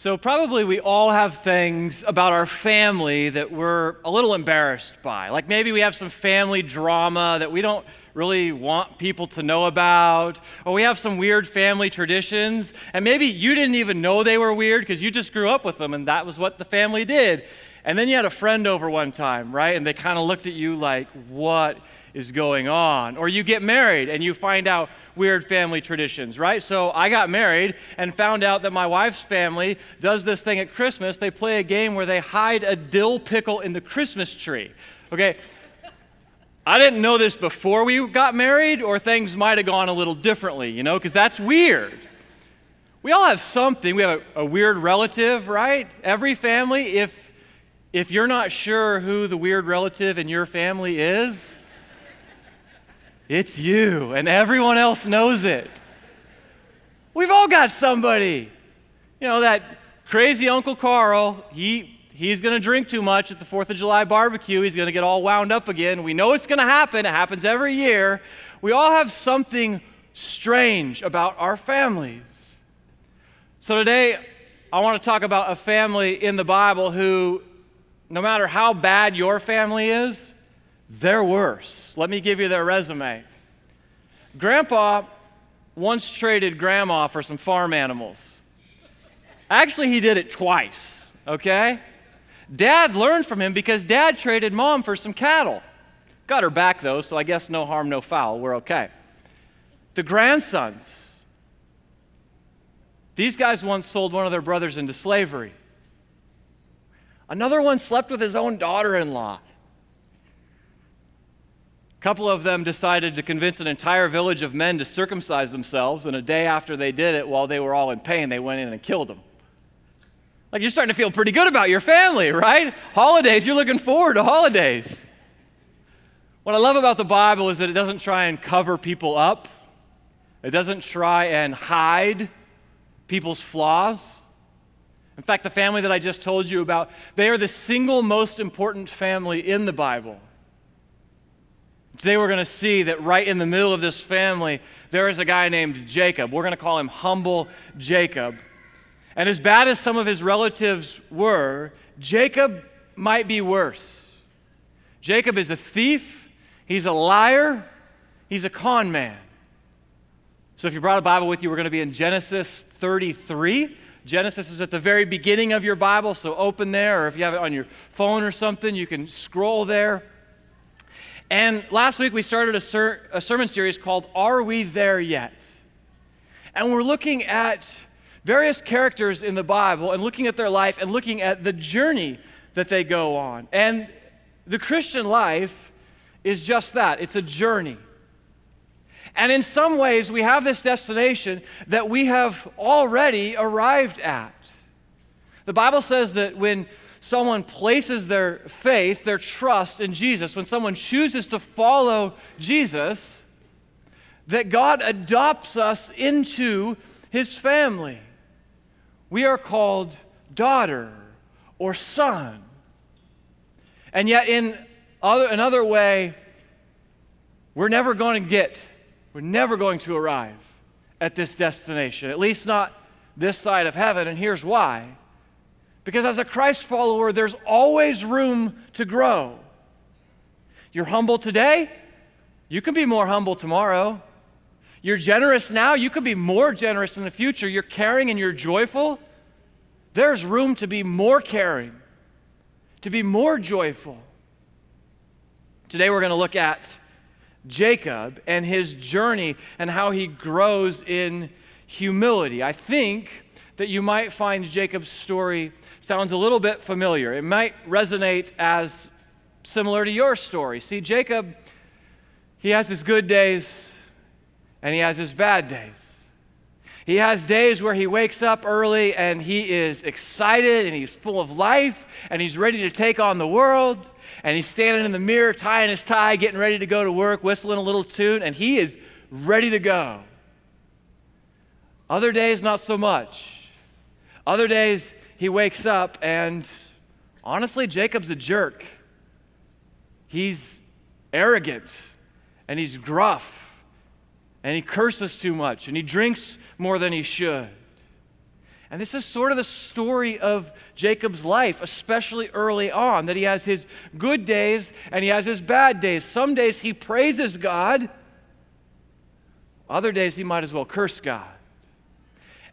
So, probably we all have things about our family that we're a little embarrassed by. Like maybe we have some family drama that we don't really want people to know about, or we have some weird family traditions, and maybe you didn't even know they were weird because you just grew up with them and that was what the family did. And then you had a friend over one time, right? And they kind of looked at you like, what is going on? Or you get married and you find out weird family traditions, right? So I got married and found out that my wife's family does this thing at Christmas. They play a game where they hide a dill pickle in the Christmas tree. Okay? I didn't know this before we got married, or things might have gone a little differently, you know, because that's weird. We all have something. We have a, a, weird relative, right? Every family, if if you're not sure who the weird relative in your family is, it's you, and everyone else knows it. We've all got somebody. You know, that crazy Uncle Carl, he, he's going to drink too much at the 4th of July barbecue. He's going to get all wound up again. We know it's going to happen, it happens every year. We all have something strange about our families. So today, I want to talk about a family in the Bible who, no matter how bad your family is, they're worse. Let me give you their resume. Grandpa once traded grandma for some farm animals. Actually, he did it twice, okay? Dad learned from him because dad traded mom for some cattle. Got her back though, so I guess no harm, no foul. We're okay. The grandsons. These guys once sold one of their brothers into slavery. Another one slept with his own daughter in law. A couple of them decided to convince an entire village of men to circumcise themselves, and a day after they did it, while they were all in pain, they went in and killed them. Like you're starting to feel pretty good about your family, right? Holidays, you're looking forward to holidays. What I love about the Bible is that it doesn't try and cover people up, it doesn't try and hide people's flaws. In fact, the family that I just told you about, they are the single most important family in the Bible. Today we're going to see that right in the middle of this family, there is a guy named Jacob. We're going to call him Humble Jacob. And as bad as some of his relatives were, Jacob might be worse. Jacob is a thief, he's a liar, he's a con man. So if you brought a Bible with you, we're going to be in Genesis 33. Genesis is at the very beginning of your Bible, so open there, or if you have it on your phone or something, you can scroll there. And last week we started a, ser- a, sermon series called Are We There Yet? And we're looking at various characters in the Bible and looking at their life and looking at the journey that they go on. And the Christian life is just that it's a journey. And in some ways, we have this destination that we have already arrived at. The Bible says that when someone places their faith, their trust in Jesus, when someone chooses to follow Jesus, that God adopts us into his family. We are called daughter or son. And yet, in other, another way, we're never going to get, we're never going to arrive at this destination, at least not this side of heaven. And here's why because as a Christ follower, there's always room to grow. You're humble today, you can be more humble tomorrow. You're generous now, you could be more generous in the future. You're caring and you're joyful. There's room to be more caring, to be more joyful. Today we're going to look at Jacob and his journey and how he grows in humility. I think that you might find Jacob's story sounds a little bit familiar. It might resonate as similar to your story. See, Jacob, he has his good days and he has his bad days. He has days where he wakes up early and he is excited and he's full of life and he's ready to take on the world. And he's standing in the mirror, tying his tie, getting ready to go to work, whistling a little tune, and he is ready to go. Other days, not so much. Other days, he wakes up and honestly, Jacob's a jerk. He's arrogant and he's gruff and he curses too much and he drinks more than he should. And this is sort of the story of Jacob's life, especially early on, that he has his good days and he has his bad days. Some days he praises God, other days he might as well curse God.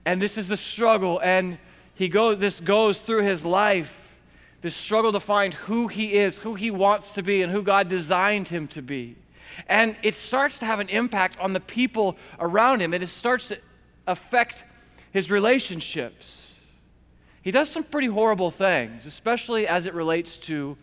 And this is the struggle, and he goes, this goes through his life, this struggle to find who he is, who he wants to be, and who God designed him to be. And it starts to have an impact on the people around him. It starts to affect his relationships. He does some pretty horrible things, especially as it relates to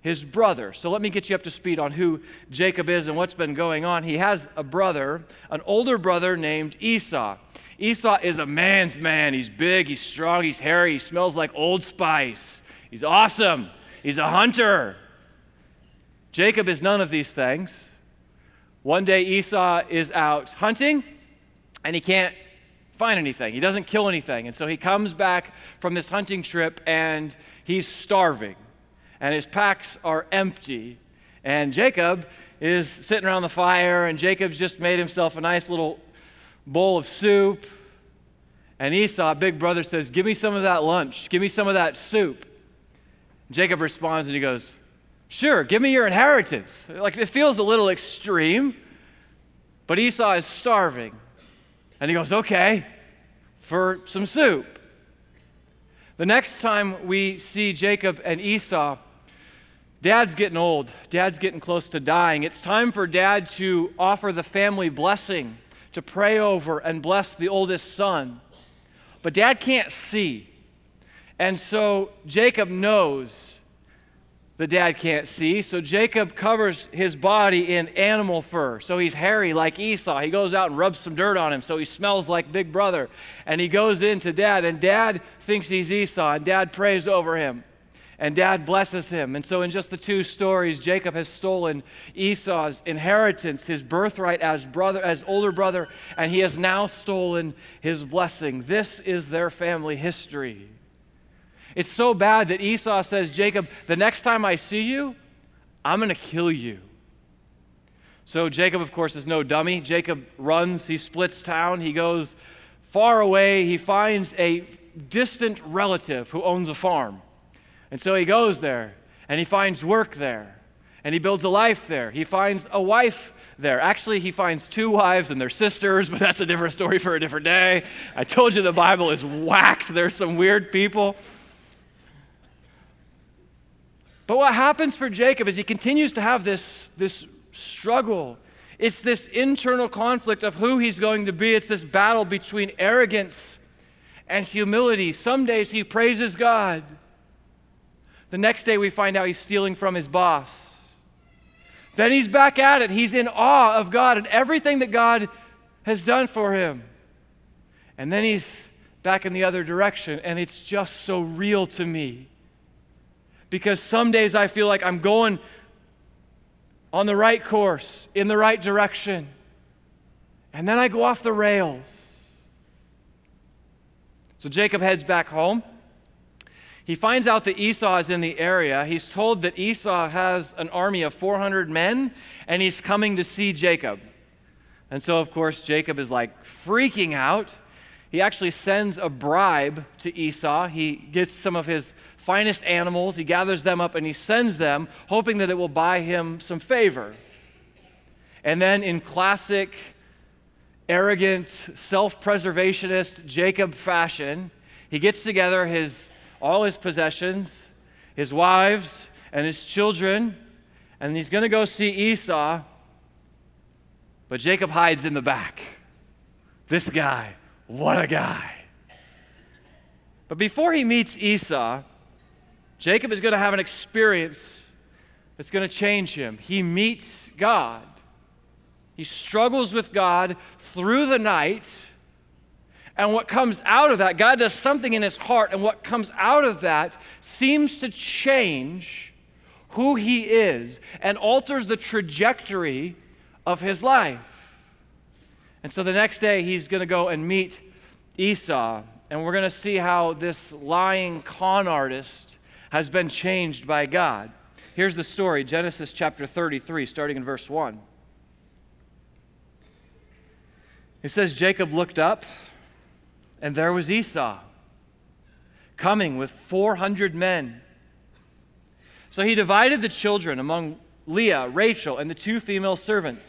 his brother. So let me get you up to speed on who Jacob is and what's been going on. He has a brother, an older brother named Esau. Esau is a man's man. He's big, he's strong, he's hairy, he smells like Old Spice. He's awesome, he's a hunter. Jacob is none of these things. One day Esau is out hunting and he can't find anything. He doesn't kill anything. And so he comes back from this hunting trip and he's starving. And his packs are empty. And Jacob is sitting around the fire, and Jacob's just made himself a nice little bowl of soup. And Esau, big brother, says, Give me some of that lunch. Give me some of that soup. Jacob responds and he goes, Sure, give me your inheritance. Like it feels a little extreme, but Esau is starving. And he goes, Okay, for some soup. The next time we see Jacob and Esau, Dad's getting old. Dad's getting close to dying. It's time for dad to offer the family blessing, to pray over and bless the oldest son. But dad can't see. And so Jacob knows the dad can't see. So Jacob covers his body in animal fur. So he's hairy like Esau. He goes out and rubs some dirt on him so he smells like big brother. And he goes in to dad, and dad thinks he's Esau, and dad prays over him. And dad blesses him. And so, in just the two stories, Jacob has stolen Esau's inheritance, his birthright as brother, as older brother, and he has now stolen his blessing. This is their family history. It's so bad that Esau says, Jacob, the next time I see you, I'm going to kill you. So Jacob, of course, is no dummy. Jacob runs, he splits town, he goes far away, he finds a distant relative who owns a farm. And so he goes there and he finds work there and he builds a life there. He finds a wife there. Actually, he finds two wives and they're sisters, but that's a different story for a different day. I told you the Bible is whacked. There's some weird people. But what happens for Jacob is he continues to have this, this struggle. It's this internal conflict of who he's going to be. It's this battle between arrogance and humility. Some days he praises God. The next day we find out he's stealing from his boss. Then he's back at it. He's in awe of God and everything that God has done for him. And then he's back in the other direction, and it's just so real to me because some days I feel like I'm going on the right course, in the right direction, and then I go off the rails. So Jacob heads back home. He finds out that Esau is in the area. He's told that Esau has an army of 400 men and he's coming to see Jacob. And so, of course, Jacob is like freaking out. He actually sends a bribe to Esau. He gets some of his finest animals, he gathers them up and he sends them, hoping that it will buy him some favor. And then, in classic, arrogant, self preservationist Jacob fashion, he gets together his, all his possessions, his wives, and his children, and he's going to go see Esau. But Jacob hides in the back. This guy, what a guy. But before he meets Esau, Jacob is going to have an experience that's going to change him. He meets God. He struggles with God through the night. And what comes out of that, God does something in his heart, and what comes out of that seems to change who he is and alters the trajectory of his life. And so the next day, he's going to go and meet Esau, and we're going to see how this lying con artist has been changed by God. Here's the story Genesis chapter 33, starting in verse 1. It says, Jacob looked up, and there was Esau coming with 400 men. So he divided the children among Leah, Rachel, and the two female servants.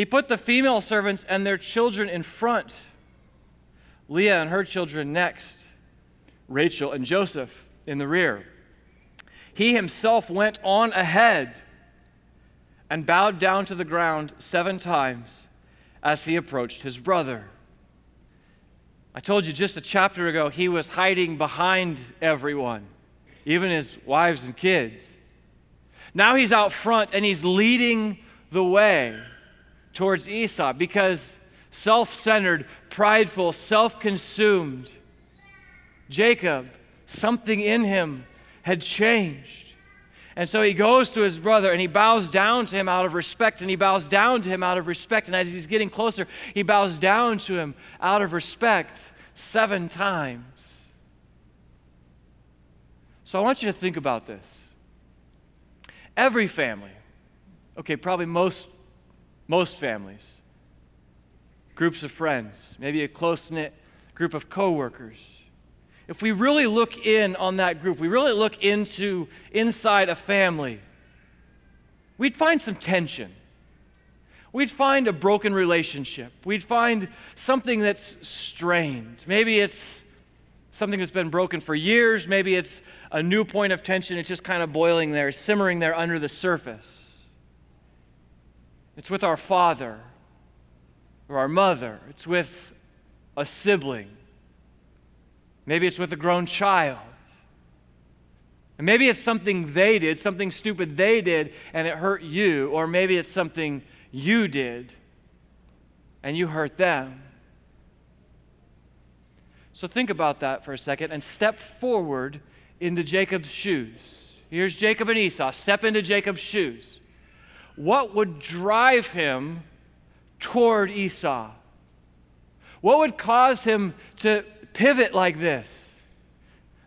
He put the female servants and their children in front, Leah and her children next, Rachel and Joseph in the rear. He himself went on ahead and bowed down to the ground seven times as he approached his brother. I told you just a chapter ago, he was hiding behind everyone, even his wives and kids. Now he's out front and he's leading the way towards Esau because self centered, prideful, self consumed Jacob, something in him had changed. And so he goes to his brother and he bows down to him out of respect, and he bows down to him out of respect. And as he's getting closer, he bows down to him out of respect seven times. So I want you to think about this. Every family, okay, probably most, most families, groups of friends, maybe a close knit group of coworkers, if we really look in on that group, we really look into inside a family, we'd find some tension. We'd find a broken relationship. We'd find something that's strained. Maybe it's something that's been broken for years. Maybe it's a new point of tension. It's just kind of boiling there, simmering there under the surface. It's with our father or our mother. It's with a sibling. Maybe it's with a grown child. And maybe it's something they did, something stupid they did, and it hurt you. Or maybe it's something you did and you hurt them. So think about that for a second and step forward into Jacob's shoes. Here's Jacob and Esau. Step into Jacob's shoes. What would drive him toward Esau? What would cause him to pivot like this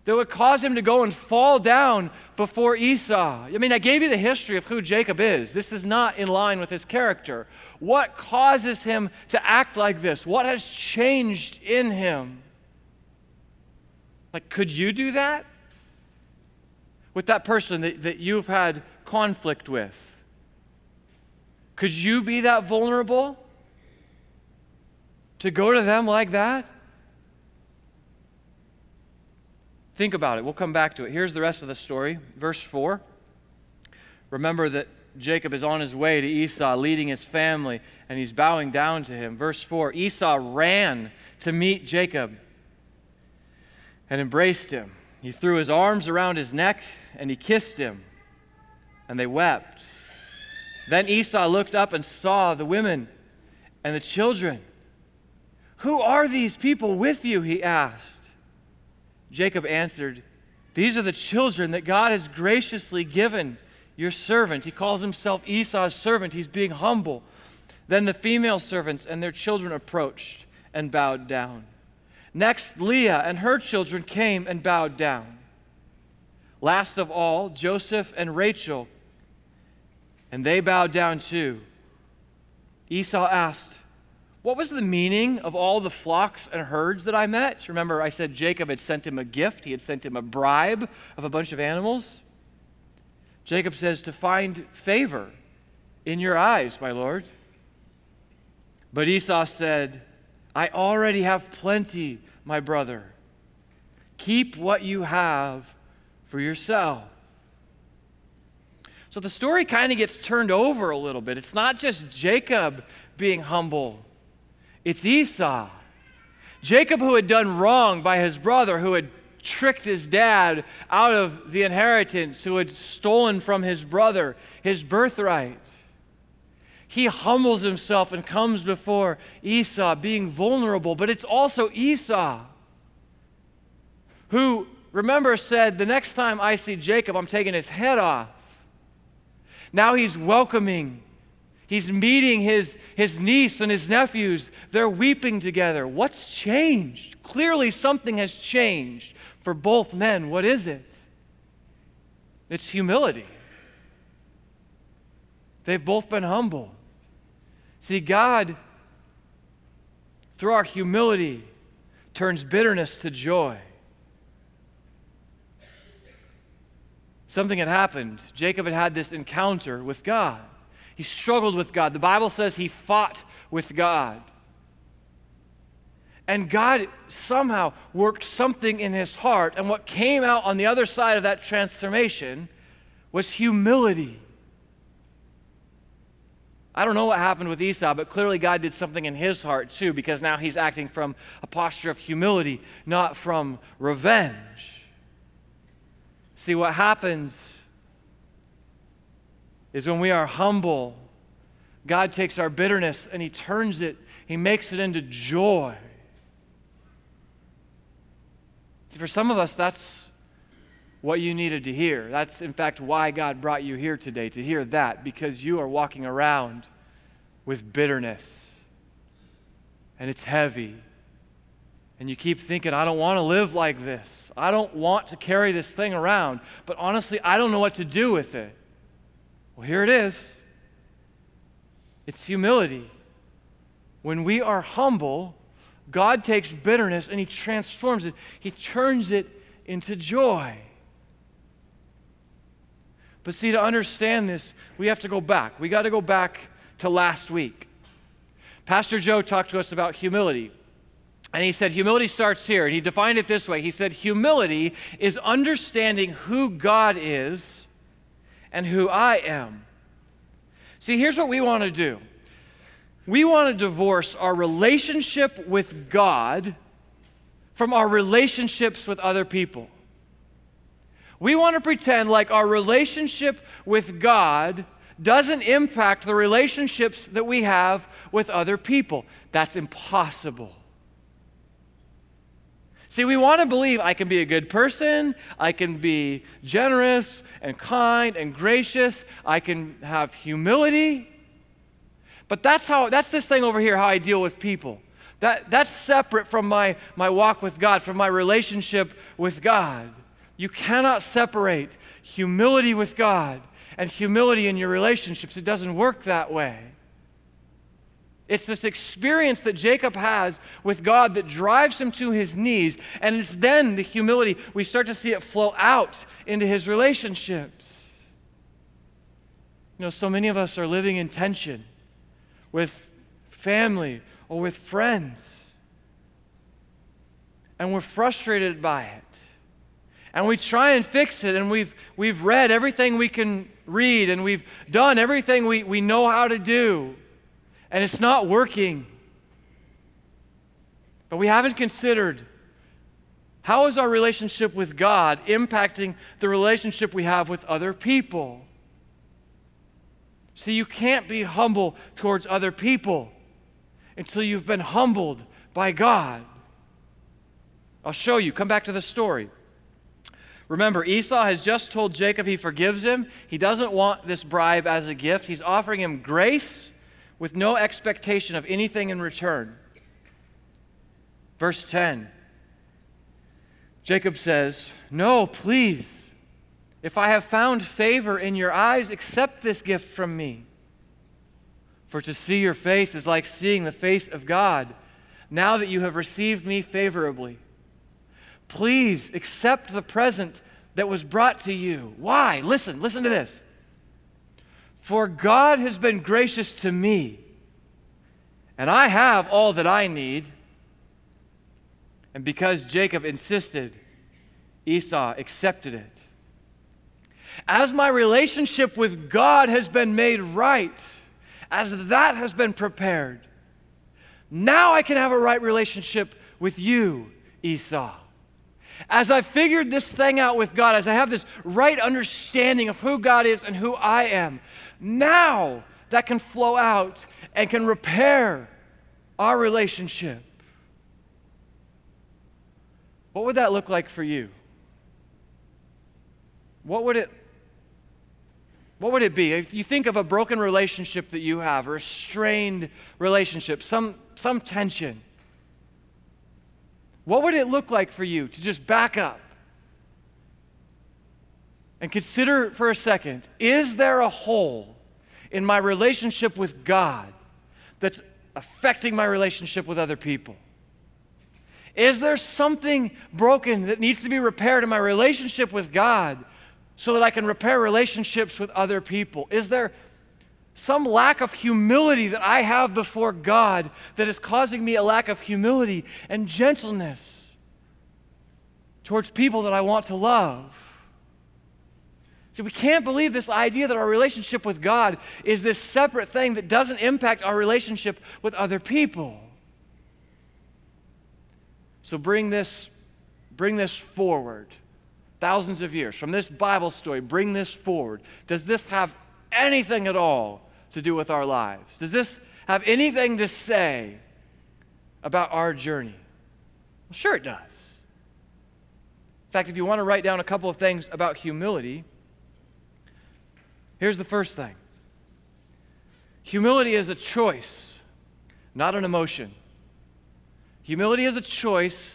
that would cause him to go and fall down before Esau. I mean, I gave you the history of who Jacob is. This is not in line with his character. What causes him to act like this? What has changed in him? Like, could you do that? With that person that, that you've had conflict with? Could you be that vulnerable? To go to them like that? Think about it. We'll come back to it. Here's the rest of the story. Verse 4. Remember that Jacob is on his way to Esau, leading his family, and he's bowing down to him. Verse 4 Esau ran to meet Jacob and embraced him. He threw his arms around his neck and he kissed him, and they wept. Then Esau looked up and saw the women and the children. Who are these people with you? He asked. Jacob answered, These are the children that God has graciously given your servant. He calls himself Esau's servant. He's being humble. Then the female servants and their children approached and bowed down. Next, Leah and her children came and bowed down. Last of all, Joseph and Rachel, and they bowed down too. Esau asked, what was the meaning of all the flocks and herds that I met? Remember, I said Jacob had sent him a gift, he had sent him a bribe of a bunch of animals. Jacob says, To find favor in your eyes, my Lord. But Esau said, I already have plenty, my brother. Keep what you have for yourself. So the story kind of gets turned over a little bit. It's not just Jacob being humble it's Esau. Jacob, who had done wrong by his brother, who had tricked his dad out of the inheritance, who had stolen from his brother his birthright. He humbles himself and comes before Esau, being vulnerable. But it's also Esau who, remember, said, The next time I see Jacob, I'm taking his head off. Now he's welcoming He's meeting his, his niece and his nephews. They're weeping together. What's changed? Clearly, something has changed for both men. What is it? It's humility. They've both been humble. See, God, through our humility, turns bitterness to joy. Something had happened. Jacob had had this encounter with God. He struggled with God. The Bible says he fought with God. And God somehow worked something in his heart. And what came out on the other side of that transformation was humility. I don't know what happened with Esau, but clearly God did something in his heart too, because now he's acting from a posture of humility, not from revenge. See, what happens is when we are humble, God takes our bitterness and he turns it, he makes it into joy. See, for some of us, that's what you needed to hear. That's, in fact, why God brought you here today, to hear that, because you are walking around with bitterness. And it's heavy. And you keep thinking, I don't want to live like this. I don't want to carry this thing around. But honestly, I don't know what to do with it. Well, here it is it's humility. When we are humble, God takes bitterness and He transforms it, He turns it into joy. But see, to understand this, we have to go back. We got to go back to last week. Pastor Joe talked to us about humility. And he said, humility starts here. And he defined it this way He said, humility is understanding who God is and who I am. See, here's what we want to do we want to divorce our relationship with God from our relationships with other people. We want to pretend like our relationship with God doesn't impact the relationships that we have with other people. That's impossible. See, we want to believe I can be a good person, I can be generous and kind and gracious, I can have humility. But that's how that's this thing over here how I deal with people. That, that's separate from my, my walk with God, from my relationship with God. You cannot separate humility with God and humility in your relationships. It doesn't work that way. It's this experience that Jacob has with God that drives him to his knees, and it's then the humility, we start to see it flow out into his relationships. You know, so many of us are living in tension with family or with friends, and we're frustrated by it. And we try and fix it, and we've, we've read everything we can read, and we've done everything we, we know how to do, and it's not working. But we haven't considered how is our relationship with God impacting the relationship we have with other people? See, you can't be humble towards other people until you've been humbled by God. I'll show you. Come back to the story. Remember, Esau has just told Jacob he forgives him. He doesn't want this bribe as a gift. He's offering him grace with no expectation of anything in return. Verse 10 Jacob says, No, please. If I have found favor in your eyes, accept this gift from me. For to see your face is like seeing the face of God, now that you have received me favorably. Please accept the present that was brought to you. Why? Listen, listen to this. For God has been gracious to me, and I have all that I need. And because Jacob insisted, Esau accepted it. As my relationship with God has been made right, as that has been prepared, now I can have a right relationship with you, Esau. As I figured this thing out with God, as I have this right understanding of who God is and who I am, now that can flow out and can repair our relationship. What would that look like for you? What would it what would it be? If you think of a broken relationship that you have or a strained relationship, some some tension. What would it look like for you to just back up and consider for a second is there a hole in my relationship with God that's affecting my relationship with other people? Is there something broken that needs to be repaired in my relationship with God so that I can repair relationships with other people? Is there some lack of humility that I have before God that is causing me a lack of humility and gentleness towards people that I want to love? See, we can't believe this idea that our relationship with God is this separate thing that doesn't impact our relationship with other people. So bring this, bring this forward. Thousands of years from this Bible story, bring this forward. Does this have anything at all to do with our lives? Does this have anything to say about our journey? Well, sure it does. In fact, if you want to write down a couple of things about humility, here's the first thing humility is a choice, not an emotion. Humility is a choice,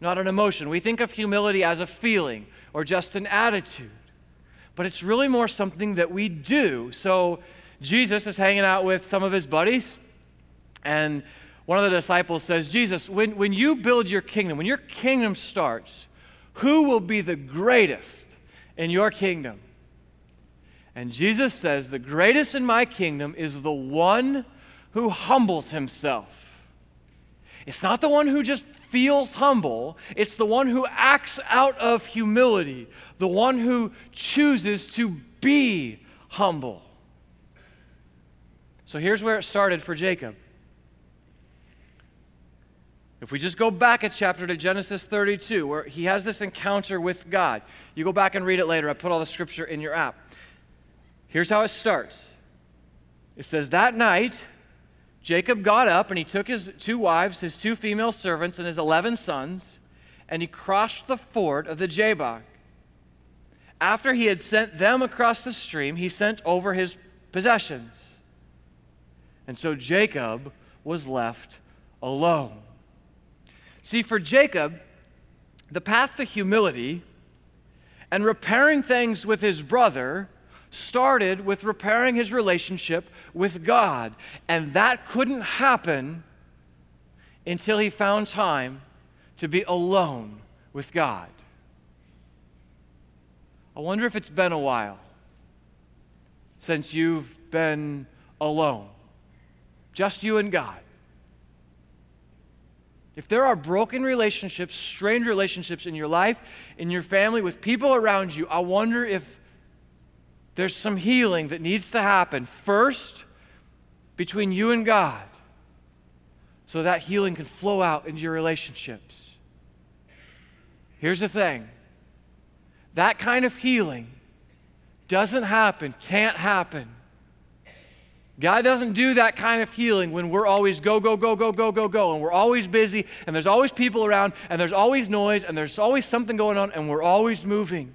not an emotion. We think of humility as a feeling or just an attitude, but it's really more something that we do. So Jesus is hanging out with some of his buddies, and one of the disciples says, Jesus, when, when you build your kingdom, when your kingdom starts, who will be the greatest in your kingdom? And Jesus says, The greatest in my kingdom is the one who humbles himself it's not the one who just feels humble, it's the one who acts out of humility, the one who chooses to be humble. So here's where it started for Jacob. If we just go back a chapter to Genesis 32, where he has this encounter with God, you go back and read it later. I put all the scripture in your app. Here's how it starts it says, That night, Jacob got up and he took his two wives, his two female servants, and his 11 sons, and he crossed the ford of the Jabbok. After he had sent them across the stream, he sent over his possessions. And so Jacob was left alone. See, for Jacob, the path to humility and repairing things with his brother started with repairing his relationship with God. And that couldn't happen until he found time to be alone with God. I wonder if it's been a while since you've been alone, just you and God. If there are broken relationships, strained relationships in your life, in your family, with people around you, I wonder if there's some healing that needs to happen first between you and God so that healing can flow out into your relationships. Here's the thing that kind of healing doesn't happen, can't happen. God doesn't do that kind of healing when we're always go, go, go, go, go, go, go, and we're always busy, and there's always people around, and there's always noise, and there's always something going on, and we're always moving.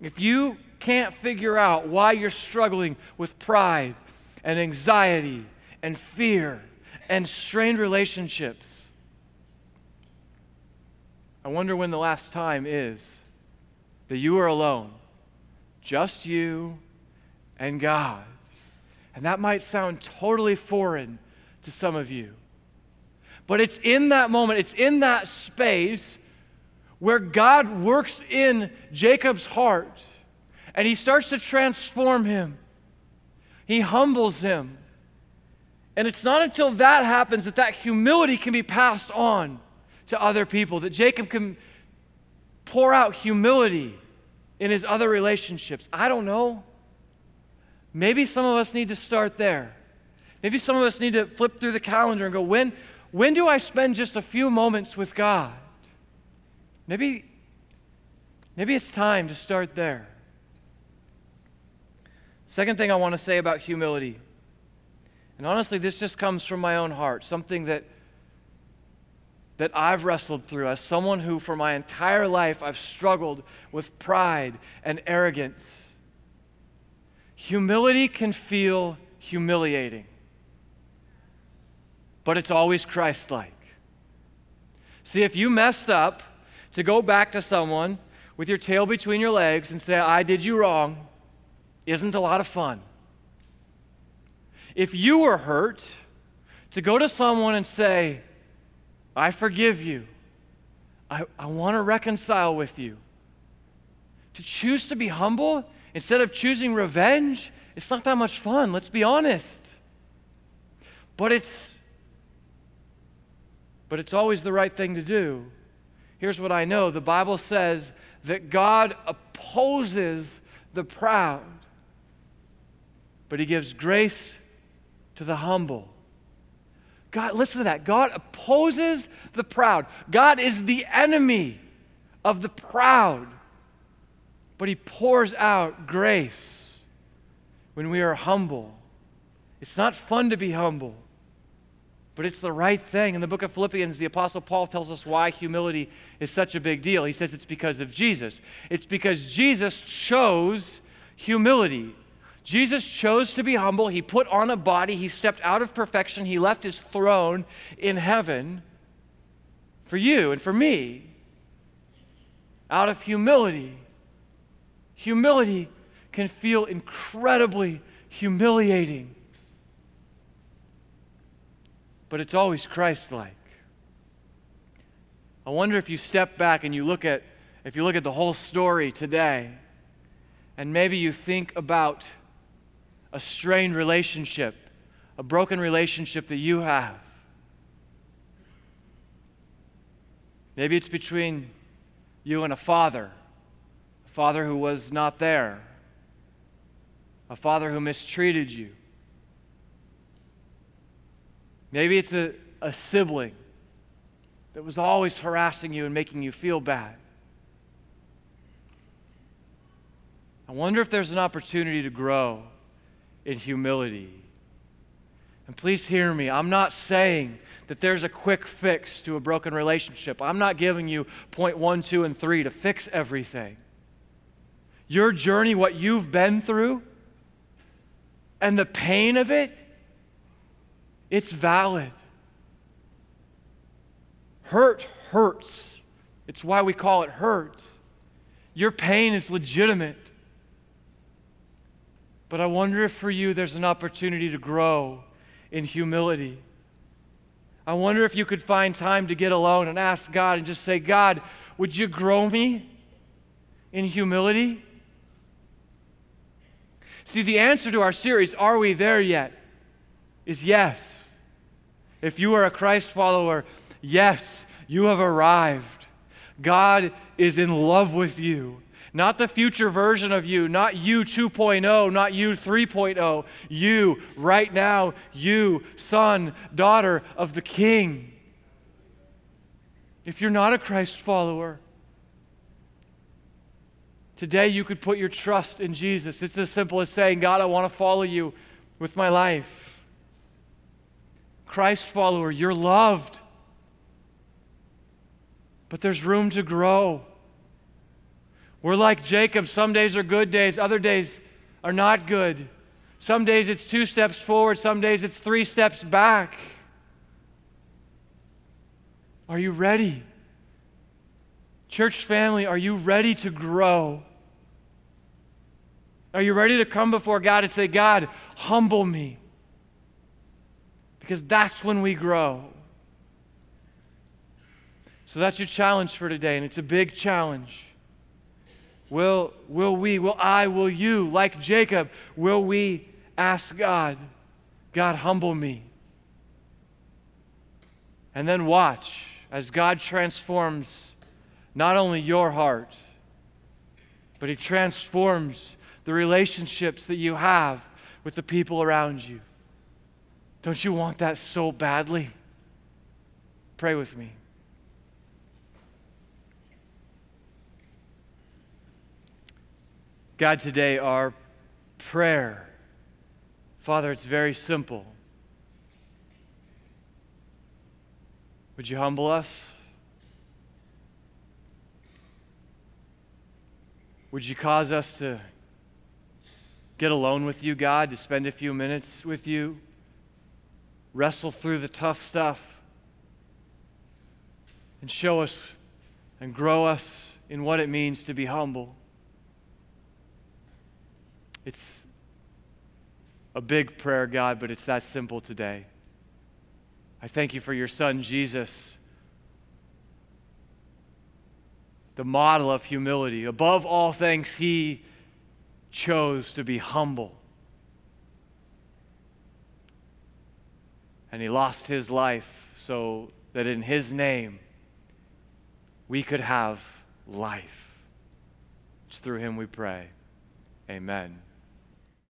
If you can't figure out why you're struggling with pride and anxiety and fear and strained relationships, I wonder when the last time is that you are alone, just you and God. And that might sound totally foreign to some of you. But it's in that moment, it's in that space where God works in Jacob's heart and he starts to transform him. He humbles him. And it's not until that happens that that humility can be passed on to other people, that Jacob can pour out humility in his other relationships. I don't know. Maybe some of us need to start there. Maybe some of us need to flip through the calendar and go, when, when do I spend just a few moments with God? Maybe, maybe it's time to start there. Second thing I want to say about humility, and honestly, this just comes from my own heart, something that, that I've wrestled through as someone who, for my entire life, I've struggled with pride and arrogance. Humility can feel humiliating, but it's always Christ like. See, if you messed up, to go back to someone with your tail between your legs and say, I did you wrong, isn't a lot of fun. If you were hurt, to go to someone and say, I forgive you, I, I want to reconcile with you, To choose to be humble instead of choosing revenge, it's not that much fun, let's be honest. But it's but it's always the right thing to do. Here's what I know the Bible says that God opposes the proud, but He gives grace to the humble. God, listen to that. God opposes the proud. God is the enemy of the proud, but He pours out grace when we are humble. It's not fun to be humble but it's the right thing. In the book of Philippians, the Apostle Paul tells us why humility is such a big deal. He says it's because of Jesus. It's because Jesus chose humility. Jesus chose to be humble. He put on a body. He stepped out of perfection. He left his throne in heaven for you and for me out of humility. Humility can feel incredibly humiliating but it's always Christ like. I wonder if you step back and you look at if you look at the whole story today and maybe you think about a strained relationship, a broken relationship that you have. Maybe it's between you and a father, a father who was not there, a father who mistreated you, Maybe it's a, a sibling that was always harassing you and making you feel bad. I wonder if there's an opportunity to grow in humility. And please hear me. I'm not saying that there's a quick fix to a broken relationship. I'm not giving you point one, two, and three to fix everything. Your journey, what you've been through, and the pain of it it's valid. Hurt hurts. It's why we call it hurt. Your pain is legitimate. But I wonder if for you there's an opportunity to grow in humility. I wonder if you could find time to get alone and ask God and just say, God, would you grow me in humility? See, the answer to our series, Are We There Yet? is yes. If you are a Christ follower, yes, you have arrived. God is in love with you. Not the future version of you, not you 2.0, not you 3.0. You, right now, you, son, daughter of the King. If you're not a Christ follower, today you could put your trust in Jesus. It's as simple as saying, God, I want to follow you with my life. Christ follower, you're loved. But there's room to grow. We're like Jacob. Some days are good days, other days are not good. Some days it's two steps forward, some days it's three steps back. Are you ready? Church family, are you ready to grow? Are you ready to come before God and say, God, humble me? Because that's when we grow. So that's your challenge for today, and it's a big challenge. Will, will we, will I, will you, like Jacob, will we ask God, God, humble me? And then watch as God transforms not only your heart, but He transforms the relationships that you have with the people around you. Don't you want that so badly? Pray with me. God, today our prayer, Father, it's very simple. Would you humble us? Would you cause us to get alone with you, God, to spend a few minutes with you? Wrestle through the tough stuff and show us and grow us in what it means to be humble. It's a big prayer, God, but it's that simple today. I thank you for your son, Jesus, the model of humility. Above all things, he chose to be humble. And he lost his life so that in his name we could have life. It's through him we pray. Amen.